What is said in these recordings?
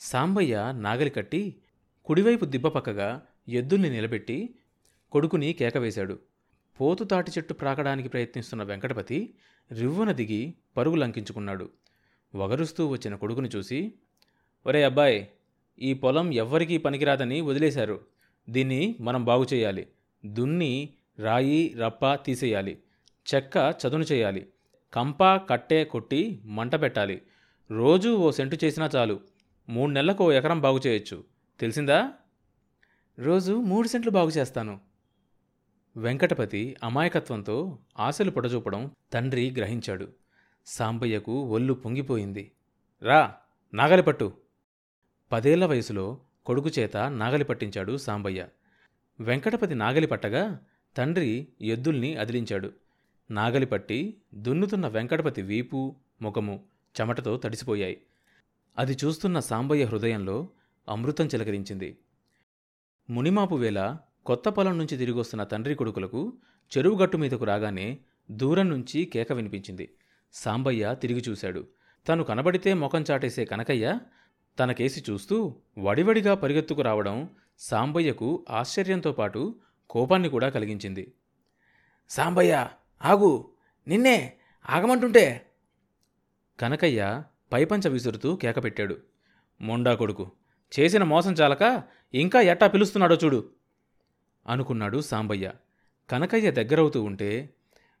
సాంబయ్య నాగలి కట్టి కుడివైపు దిబ్బ పక్కగా ఎద్దుల్ని నిలబెట్టి కొడుకుని కేకవేశాడు. పోతు తాటి చెట్టు ప్రాకడానికి ప్రయత్నిస్తున్న వెంకటపతి రివ్వున దిగి పరుగు లంకించుకున్నాడు. వగరుస్తూ వచ్చిన కొడుకుని చూసి ఒరే అబ్బాయ్ ఈ పొలం ఎవ్వరికీ పనికిరాదని వదిలేశారు. దీన్ని మనం బాగు చేయాలి. దున్ని రాయి రప్ప తీసేయాలి. చెక్క చదును చేయాలి. కంప కట్టె కొట్టి మంట పెట్టాలి. రోజూ ఓ సెంటు చేసినా చాలు. మూడు నెలలకు ఎకరం బాగు చేయొచ్చు. తెలిసిందా? రోజు మూడు సెంట్లు బాగు చేస్తాను. వెంకటపతి అమాయకత్వంతో ఆశలు పొడచూపడం తండ్రి గ్రహించాడు. సాంబయ్యకు ఒళ్ళు పొంగిపోయింది. రా నాగలిపట్టు. పదేళ్ళ వయసులో కొడుకు చేత నాగలి పట్టించాడు సాంబయ్య. వెంకటపతి నాగలి పట్టగా తండ్రి ఎద్దుల్ని అదిలించాడు. నాగలి పట్టి దున్నుతున్న వెంకటపతి వీపు ముఖము చెమటతో తడిసిపోయాయి. అది చూస్తున్న సాంబయ్య హృదయంలో అమృతం చిలకరించింది. మునిమాపు వేళ కొత్త పొలం నుంచి తిరిగొస్తున్న తండ్రి కొడుకులకు చెరువు గట్టు మీదకు రాగానే దూరం నుంచి కేక వినిపించింది. సాంబయ్య తిరిగి చూశాడు. తను కనబడితే ముఖం చాటేసే కనకయ్య తనకేసి చూస్తూ వడివడిగా పరిగెత్తుకు రావడం సాంబయ్యకు ఆశ్చర్యంతో పాటు కోపాన్ని కూడా కలిగించింది. సాంబయ్య ఆగు! నిన్నే ఆగమంటుంటే! కనకయ్య పైపంచ విసురుతూ కేకపెట్టాడు మొండా కొడుకు చేసిన మోసం చాలక ఇంకా ఎట్టా పిలుస్తున్నాడో చూడు అనుకున్నాడు సాంబయ్య. కనకయ్య దగ్గరవుతూ ఉంటే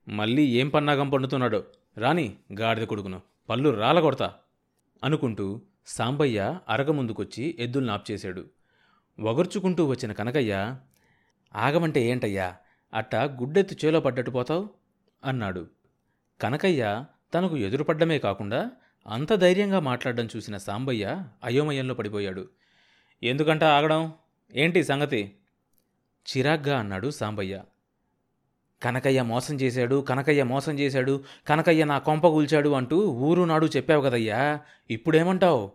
మళ్ళీ ఏం పన్నాగం పండుతున్నాడో? రాని గాడిద కొడుకును పళ్ళు రాలగొడతా అనుకుంటూ సాంబయ్య అరగ ముందుకొచ్చి ఎద్దుల్ని ఆప్చేశాడు వగర్చుకుంటూ వచ్చిన కనకయ్య ఆగమంటే ఏంటయ్యా? అట్టా గుడ్డెత్తు చేలో పడ్డట్టు పోతావు? అన్నాడు. కనకయ్య తనకు ఎదురుపడ్డమే కాకుండా అంత ధైర్యంగా మాట్లాడడం చూసిన సాంబయ్య అయోమయంలో పడిపోయాడు. ఎందుకంట ఆగడం? ఏంటి సంగతి? చిరాగ్గా అన్నాడు సాంబయ్య. కనకయ్య మోసం చేశాడు కనకయ్య మోసం చేశాడు కనకయ్య నా కొంప కూల్చాడు అంటూ ఊరు నాడు చెప్పావు కదయ్యా ఇప్పుడేమంటావు?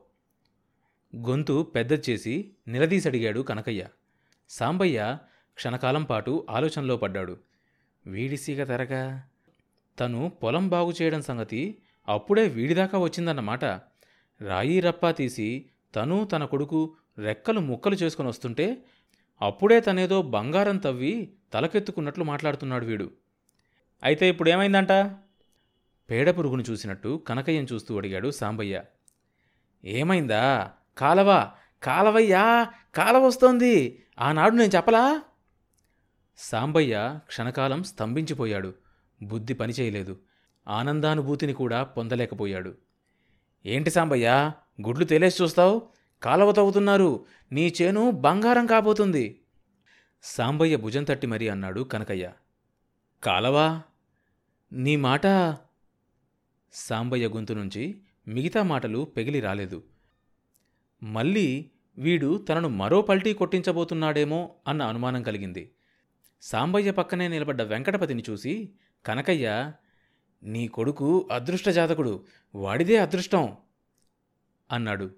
గొంతు పెద్ద చేసి నిలదీసడిగాడు కనకయ్య. సాంబయ్య క్షణకాలం పాటు ఆలోచనలో పడ్డాడు. వీడిసిగ తెరగా? తను పొలం బాగు చేయడం సంగతి అప్పుడే వీడిదాకా వచ్చిందన్నమాట. రాయి రప్పా తీసి తను తన కొడుకు రెక్కలు ముక్కలు చేసుకుని వస్తుంటే అప్పుడే తనేదో బంగారం తవ్వి తలకెత్తుకున్నట్లు మాట్లాడుతున్నాడు వీడు. అయితే ఇప్పుడు ఏమైందంట? పేడ పురుగును చూసినట్టు కనకయ్యం చూస్తూ అడిగాడు సాంబయ్య. ఏమైందా? కాలవ? కాలవయ్యా! కాలవ వస్తోంది! ఆనాడు నేను చెప్పలా? సాంబయ్య క్షణకాలం స్తంభించిపోయాడు. బుద్ధి పనిచేయలేదు. ఆనందానుభూతిని కూడా పొందలేకపోయాడు. ఏంటి సాంబయ్య గుడ్లు తేలేసి చూస్తావు? కాలవ తవ్వుతున్నారు. నీ చేను బంగారం కాబోతుంది. సాంబయ్య భుజం తట్టి మరీ అన్నాడు కనకయ్య. కాలవా? నీ మాట? సాంబయ్య గొంతు నుంచి మిగతా మాటలు పెగిలి రాలేదు. మళ్ళీ వీడు తనను మరో పల్టీ కొట్టించబోతున్నాడేమో అన్న అనుమానం కలిగింది. సాంబయ్య పక్కనే నిలబడ్డ వెంకటపతిని చూసి కనకయ్య నీ కొడుకు అదృష్టజాతకుడు వాడిదే అదృష్టం అన్నాడు.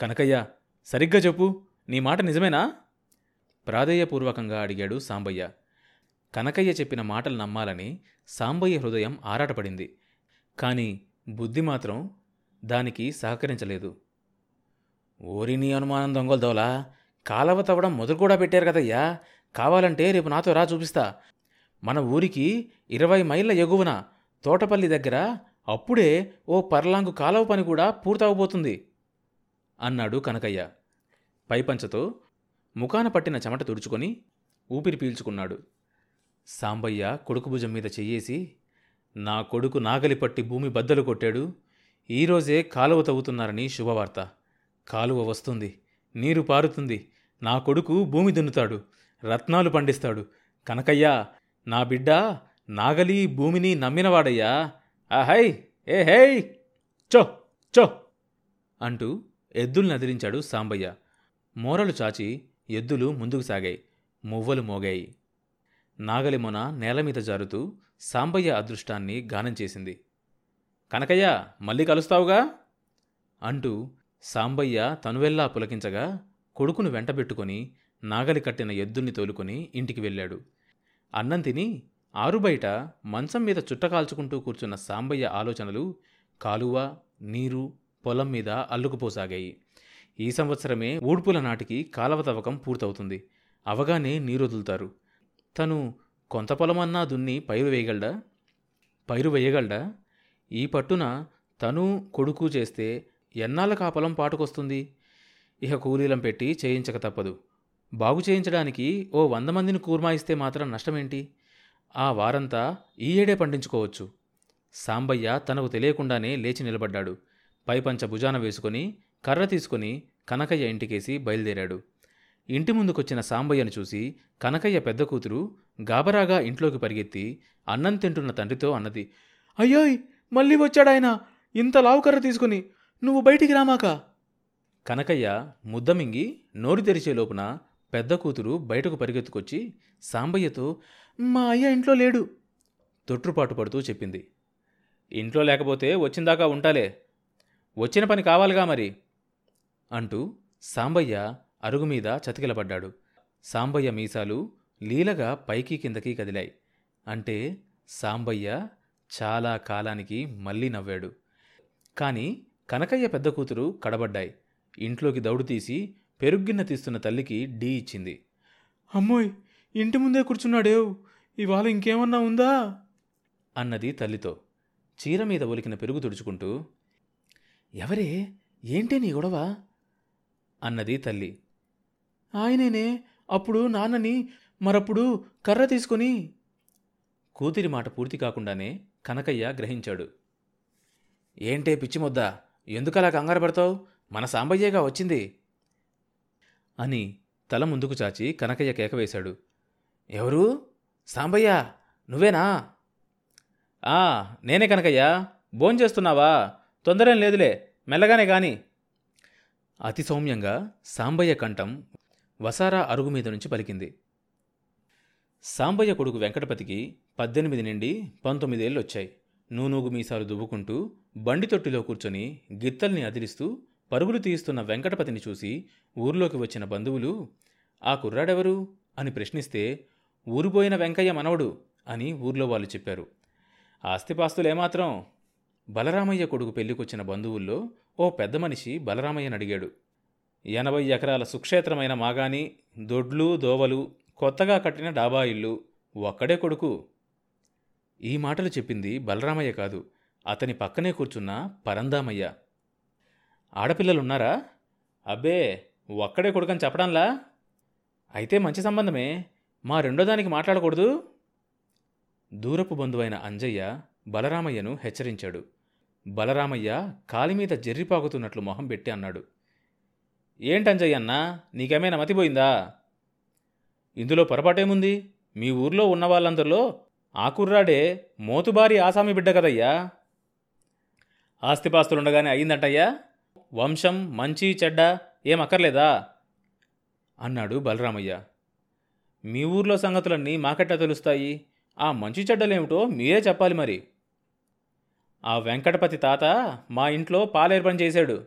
కనకయ్య సరిగ్గా చెప్పు నీ మాట నిజమేనా? ప్రాధేయపూర్వకంగా అడిగాడు సాంబయ్య. కనకయ్య చెప్పిన మాటలు నమ్మాలని సాంబయ్య హృదయం ఆరాటపడింది. కాని బుద్ధి మాత్రం దానికి సహకరించలేదు. ఓరి నీ అనుమానం దొంగలు దోలా కాలవ తవ్వడం మొదలు కూడా పెట్టారు కదయ్యా. కావాలంటే రేపు నాతో రా చూపిస్తా. మన ఊరికి ఇరవై మైళ్ళ ఎగువన తోటపల్లి దగ్గర అప్పుడే ఓ పర్లాంగు కాలవ పని కూడా పూర్తవబోతుంది అన్నాడు కనకయ్య. పైపంచతో ముఖాన పట్టిన చెమట తుడుచుకొని ఊపిరి పీల్చుకున్నాడు. సాంబయ్య కొడుకు భుజం మీద చెయ్యేసి నా కొడుకు నాగలి పట్టి భూమి బద్దలు కొట్టాడు. ఈరోజే కాలువ తవ్వుతున్నారని శుభవార్త. కాలువ వస్తుంది నీరు పారుతుంది. నా కొడుకు భూమి దున్నుతాడు రత్నాలు పండిస్తాడు. కనకయ్య నా బిడ్డ నాగలి భూమిని నమ్మినవాడయ్యా. ఆహై ఏ హై చో చో అంటూ ఎద్దుల్ని అదిలించాడు సాంబయ్య. మోరలు చాచి ఎద్దులు ముందుకు సాగాయి. మువ్వలు మోగాయి. నాగలి మొన నేలమీద జారుతూ సాంబయ్య అదృష్టాన్ని గానం చేసింది. కనకయ్య మళ్ళీ కలుస్తావుగా? అంటూ సాంబయ్య తనువెల్లా పులకించగా కొడుకును వెంటబెట్టుకొని నాగలి కట్టిన ఎద్దుల్ని తోలుకొని ఇంటికి వెళ్ళాడు. అన్నం తిని ఆరుబయట మంచం మీద చుట్టకాల్చుకుంటూ కూర్చున్న సాంబయ్య ఆలోచనలు కాలువ నీరు పొలం మీద అల్లుకుపోసాగాయి. ఈ సంవత్సరమే ఊడ్పుల నాటికి కాలవ తవ్వకం పూర్తవుతుంది. అవగానే నీరొదులుతారు. తను కొంత పొలమన్నా దున్ని పైరు వేయగలడా? పైరు వేయగలడా? ఈ పట్టున తను కొడుకు చేస్తే ఎన్నాళ్ళకు ఆ పొలం పాటుకొస్తుంది? ఇక కూలీలం పెట్టి చేయించక తప్పదు. బాగు చేయించడానికి ఓ వంద మందిని కూర్మాయిస్తే మాత్రం నష్టమేంటి? ఆ వారంతా ఈ ఏడే పండించుకోవచ్చు. సాంబయ్య తనకు తెలియకుండానే లేచి నిలబడ్డాడు. పైపంచ భుజాన వేసుకుని కర్ర తీసుకొని కనకయ్య ఇంటికేసి బయలుదేరాడు. ఇంటి ముందుకొచ్చిన సాంబయ్యను చూసి కనకయ్య పెద్ద కూతురు గాబరాగా ఇంట్లోకి పరిగెత్తి అన్నం తింటున్న తండ్రితో అన్నది అయ్యోయ్ మళ్ళీ వచ్చాడాయన ఇంత లావు కర్ర తీసుకుని నువ్వు బయటికి రామాక? కనకయ్య ముద్దమింగి నోరు తెరిచే లోపున పెద్ద కూతురు బయటకు పరిగెత్తుకొచ్చి సాంబయ్యతో మా అయ్య ఇంట్లో లేడు తొట్రుపాటు పడుతూ చెప్పింది. ఇంట్లో లేకపోతే వచ్చిందాకా ఉంటాలే. వచ్చిన పని కావాలిగా మరి అంటూ సాంబయ్య అరుగు మీద చతికిలపడ్డాడు. సాంబయ్య మీసాలు లీలగా పైకి కిందకి కదిలాయి. అంటే సాంబయ్య చాలా కాలానికి మళ్ళీ నవ్వాడు. కాని కనకయ్య పెద్ద కూతురు కడబడ్డాయి. ఇంట్లోకి దౌడు తీసి పెరుగ్గిన్న తీస్తున్న తల్లికి డీ ఇచ్చింది. అమ్మోయ్ ఇంటి ముందే కూర్చున్నాడేవ్ ఇవాళ ఇంకేమన్నా ఉందా? అన్నది తల్లితో. చీర మీద ఒలికిన పెరుగు తుడుచుకుంటూ ఎవరే? ఏంటే నీ గొడవ? అన్నది తల్లి. ఆయనేనే అప్పుడు నాన్నని మరప్పుడు కర్ర తీసుకొని. కూతురి మాట పూర్తి కాకుండానే కనకయ్య గ్రహించాడు. ఏంటే పిచ్చిమొద్ద? ఎందుకలా కంగారు పడతావు? మన సాంబయ్యేగా వచ్చింది. అని తల ముందుకు చాచి కనకయ్య కేకవేశాడు ఎవరు? సాంబయ్య నువ్వేనా? ఆ నేనే కనకయ్య. భోంచేస్తున్నావా తొందరేం లేదులే మెల్లగానే గాని. అతి సౌమ్యంగా సాంబయ్య కంఠం వసారా అరుగు మీద నుంచి పలికింది. సాంబయ్య కొడుకు వెంకటపతికి పద్దెనిమిది నుండి పంతొమ్మిదేళ్ళు వచ్చాయి నూనూగు మీసాలు దువ్వుకుంటూ బండి తొట్టిలో కూర్చొని గిత్తల్ని అదిలిస్తూ పరుగులు తీయిస్తున్న వెంకటపతిని చూసి ఊర్లోకి వచ్చిన బంధువులు ఆ కుర్రాడెవరు? అని ప్రశ్నిస్తే ఊరిపోయిన వెంకయ్య మనవడు అని ఊర్లో వాళ్ళు చెప్పారు. ఆస్తిపాస్తులేమాత్రం బలరామయ్య కొడుకు పెళ్ళికొచ్చిన బంధువుల్లో ఓ పెద్ద మనిషి బలరామయ్యని అడిగాడు. ఎనభై ఎకరాల సుక్షేత్రమైన మాగాని దొడ్లు దోవలు కొత్తగా కట్టిన డాబా ఇల్లు ఒక్కడే కొడుకు. ఈ మాటలు చెప్పింది బలరామయ్య కాదు అతని పక్కనే కూర్చున్న పరందామయ్య. ఆడపిల్లలున్నారా? అబ్బే ఒక్కడే కొడుకని చెప్పడంలా? అయితే మంచి సంబంధమే. మా రెండో దానికి మాట్లాడకూడదు? దూరపు బంధువైన అంజయ్య బలరామయ్యను హెచ్చరించాడు. బలరామయ్య కాలిమీద జర్రిపాకుతున్నట్లు మొహం పెట్టి అన్నాడు. ఏంటంజయ్య అన్నా నీకేమైనా మతిపోయిందా ఇందులో పొరపాటేముంది? మీ ఊర్లో ఉన్న వాళ్ళందరిలో ఆ కుర్రాడే మోతుబారి ఆసామి బిడ్డ కదయ్యా? ఆస్తిపాస్తులుండగానే అయిందంటయ్యా వంశం మంచి చెడ్డ ఏం అక్కర్లేదా అన్నాడు బలరామయ్య. మీ ఊర్లో సంగతులన్నీ మాకెట్లా తెలుస్తాయి? ఆ మంచి చెడ్డలేమిటో మీరే చెప్పాలి మరి. ఆ వెంకటపతి తాత మా ఇంట్లో పాలేర్పణ చేశాడు.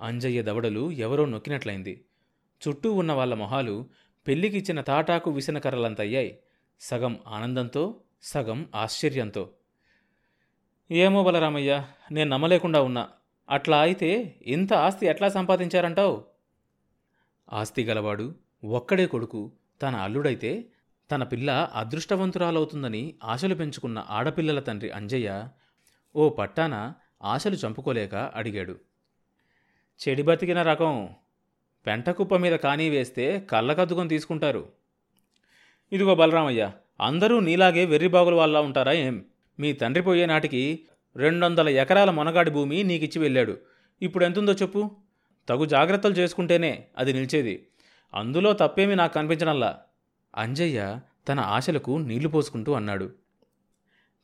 అంజయ్య దవడలు ఎవరో నొక్కినట్లయింది. చుట్టూ ఉన్న వాళ్ళ మొహాలు పెళ్ళికిచ్చిన తాటాకు విసనకర్రలంతయ్యాయి సగం ఆనందంతో సగం ఆశ్చర్యంతో. ఏమో బలరామయ్య నేను నమ్మలేకుండా ఉన్నా. అట్లా అయితే ఇంత ఆస్తి ఎట్లా సంపాదించారంటావు? ఆస్తి గలవాడు ఒక్కడే కొడుకు తన అల్లుడైతే తన పిల్ల అదృష్టవంతురాలవుతుందని ఆశలు పెంచుకున్న ఆడపిల్లల తండ్రి అంజయ్య ఓ పట్టాన ఆశలు చంపుకోలేక అడిగాడు. చెడి బతికిన రకం పెంటకుప్ప మీద కానీ వేస్తే కళ్ళకద్దుకొని తీసుకుంటారు. ఇదిగో బలరామయ్య అందరూ నీలాగే వెర్రిబాగుల వాళ్ళ ఉంటారా ఏం? మీ తండ్రి పోయే నాటికి రెండు వందల ఎకరాల మొనగాడి భూమి నీకిచ్చి వెళ్ళాడు. ఇప్పుడు ఎంతుందో చెప్పు? తగు జాగ్రత్తలు చేసుకుంటేనే అది నిలిచేది. అందులో తప్పేమీ నాకు కనిపించడంలా. అంజయ్య తన ఆశలకు నీళ్ళు పోసుకుంటూ అన్నాడు.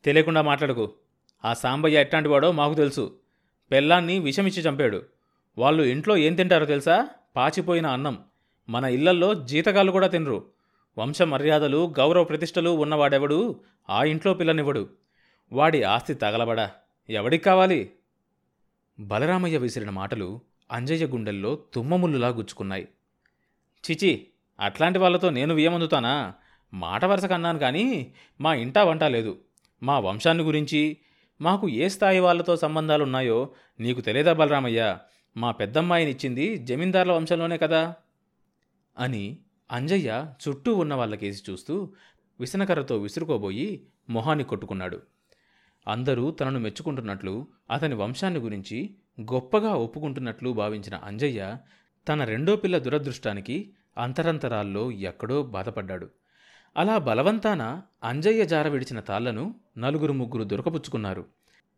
తెలియకుండా మాట్లాడకు. ఆ సాంబయ్య ఎట్లాంటివాడో మాకు తెలుసు. పెళ్ళాన్ని విషమిచ్చి చంపాడు. వాళ్ళు ఇంట్లో ఏం తింటారో తెలుసా? పాచిపోయిన అన్నం. మన ఇళ్ళల్లో జీతగాళ్ళు కూడా తినరు. వంశ మర్యాదలు గౌరవ ప్రతిష్టలు ఉన్నవాడెవడు? ఆ ఇంట్లో పిల్లనివ్వడు. వాడి ఆస్తి తగలబడా. ఎవడికి కావాలి? బలరామయ్య విసిరిన మాటలు అంజయ్య గుండెల్లో తుమ్మముల్లులా గుచ్చుకున్నాయి. చిచి అట్లాంటి వాళ్ళతో నేను వియమందుతానా మాట వరుస అన్నాను కానీ మా ఇంటా వంట లేదు. మా వంశాన్ని గురించి మాకు ఏ స్థాయి వాళ్ళతో సంబంధాలున్నాయో నీకు తెలియదా బలరామయ్య? మా పెద్దమ్మాయినిచ్చింది జమీందార్ల వంశంలోనే కదా? అని అంజయ్య చుట్టూ ఉన్న వాళ్ళకేసి చూస్తూ విసనకర్రతో విసురుకోబోయి మొహాన్ని కొట్టుకున్నాడు. అందరూ తనను మెచ్చుకుంటున్నట్లు అతని వంశాన్ని గురించి గొప్పగా ఒప్పుకుంటున్నట్లు భావించిన అంజయ్య తన రెండో పిల్ల దురదృష్టానికి అంతరంతరాల్లో ఎక్కడో బాధపడ్డాడు. అలా బలవంతాన అంజయ్య జార విడిచిన తాళ్ళను నలుగురు ముగ్గురు దొరకపుచ్చుకున్నారు.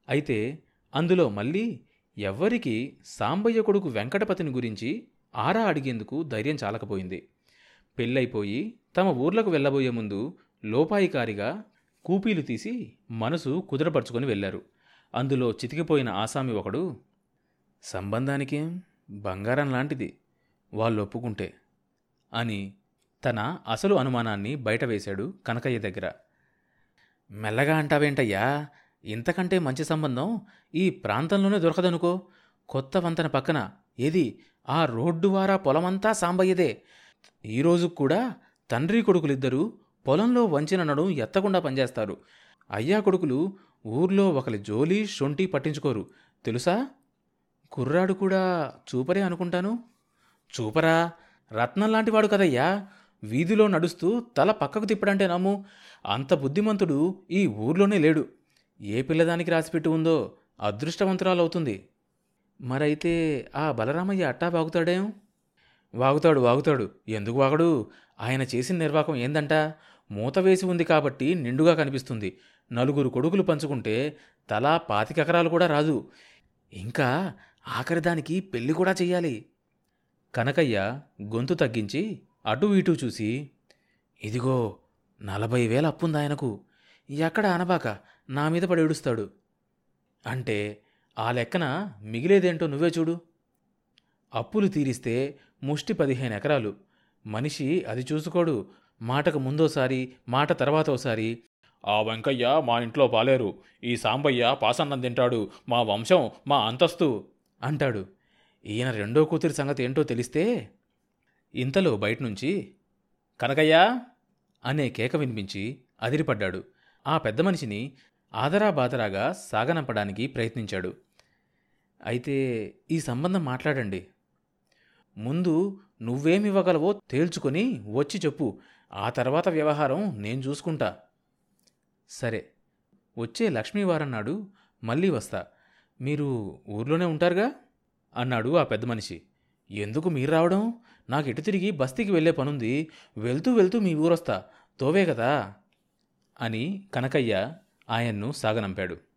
అయితే అందులో మళ్ళీ ఎవ్వరికీ సాంబయ్య కొడుకు వెంకటపతిని గురించి ఆరా అడిగేందుకు ధైర్యం చాలకపోయింది. పెళ్ళైపోయి తమ ఊర్లకు వెళ్ళబోయే ముందు లోపాయికారిగా కూపీలు తీసి మనసు కుదురపరుచుకొని వెళ్ళారు. అందులో చితికిపోయిన ఆసామి ఒకడు సంబంధానికేం బంగారం లాంటిది వాళ్ళు ఒప్పుకుంటే అని తన అసలు అనుమానాన్ని బయటవేశాడు కనకయ్య దగ్గర. మెల్లగా అంటావేంటయ్యా ఇంతకంటే మంచి సంబంధం ఈ ప్రాంతంలోనే దొరకదనుకో కొత్త వంతెన పక్కన ఏది ఆ రోడ్డు వారా పొలమంతా సాంబయ్యదే. ఈరోజు కూడా తండ్రి కొడుకులిద్దరూ పొలంలో వంచిన నడుం ఎత్తకుండా పనిచేస్తారు. అయ్యా కొడుకులు ఊర్లో ఒకరి జోలి షొంటి పట్టించుకోరు. తెలుసా? కుర్రాడు కూడా చూపరే అనుకుంటాను. చూపరా? రత్నం లాంటివాడు కదయ్యా. వీధిలో నడుస్తూ తల పక్కకు తిప్పడంటే నమ్ము. అంత బుద్ధిమంతుడు ఈ ఊర్లోనే లేడు. ఏ పిల్లదానికి రాసిపెట్టి ఉందో అదృష్టవంతురాలవుతుంది. మరైతే ఆ బలరామయ్య అట్టా వాగుతాడేం? వాగుతాడు వాగుతాడు. ఎందుకు వాగడు? ఆయన చేసిన నిర్వాకం ఏందంట? మూత వేసి ఉంది కాబట్టి నిండుగా కనిపిస్తుంది. నలుగురు కొడుకులు పంచుకుంటే తలా పాతికెకరాలు కూడా రాదు. ఇంకా ఆఖరిదానికి పెళ్ళి కూడా చెయ్యాలి. కనకయ్య గొంతు తగ్గించి అటు ఇటు చూసి ఇదిగో నలభై వేల అప్పుంది ఆయనకు. ఎక్కడ అనబాక నా మీద పడి ఏడుస్తాడు. అంటే ఆ లెక్కన మిగిలేదేంటో నువ్వే చూడు. అప్పులు తీరిస్తే ముష్టి పదిహేను ఎకరాలు. మనిషి అది చూసుకోడు. మాటకు ముందోసారి మాట తర్వాత ఓసారి ఆ వెంకయ్య మా ఇంట్లో పాలేరు. ఈ సాంబయ్య పాసన్నం తింటాడు. మా వంశం మా అంతస్తు అంటాడు. ఈయన రెండో కూతురి సంగతి ఏంటో తెలిస్తే ఇంతలో బయట నుంచి కనకయ్యా అనే కేక వినిపించి అదిరిపడ్డాడు. ఆ పెద్ద మనిషిని ఆదరా బాదరాగా సాగనంపడానికి ప్రయత్నించాడు. అయితే ఈ సంబంధం మాట్లాడండి. ముందు నువ్వేమివ్వగలవో తేల్చుకొని వచ్చి చెప్పు. ఆ తర్వాత వ్యవహారం నేను చూసుకుంటా. సరే వచ్చే లక్ష్మీవారం నాడు మళ్ళీ వస్తా. మీరు ఊర్లోనే ఉంటారుగా? అన్నాడు ఆ పెద్ద మనిషి. ఎందుకు మీరు రావడం? నాకు ఇటు తిరిగి బస్తీకి వెళ్ళే పనుంది. వెళ్తూ వెళ్తూ మీ ఊరొస్తా. తోవే కదా? అని కనకయ్య ఆయన్ను సాగనంపాడు.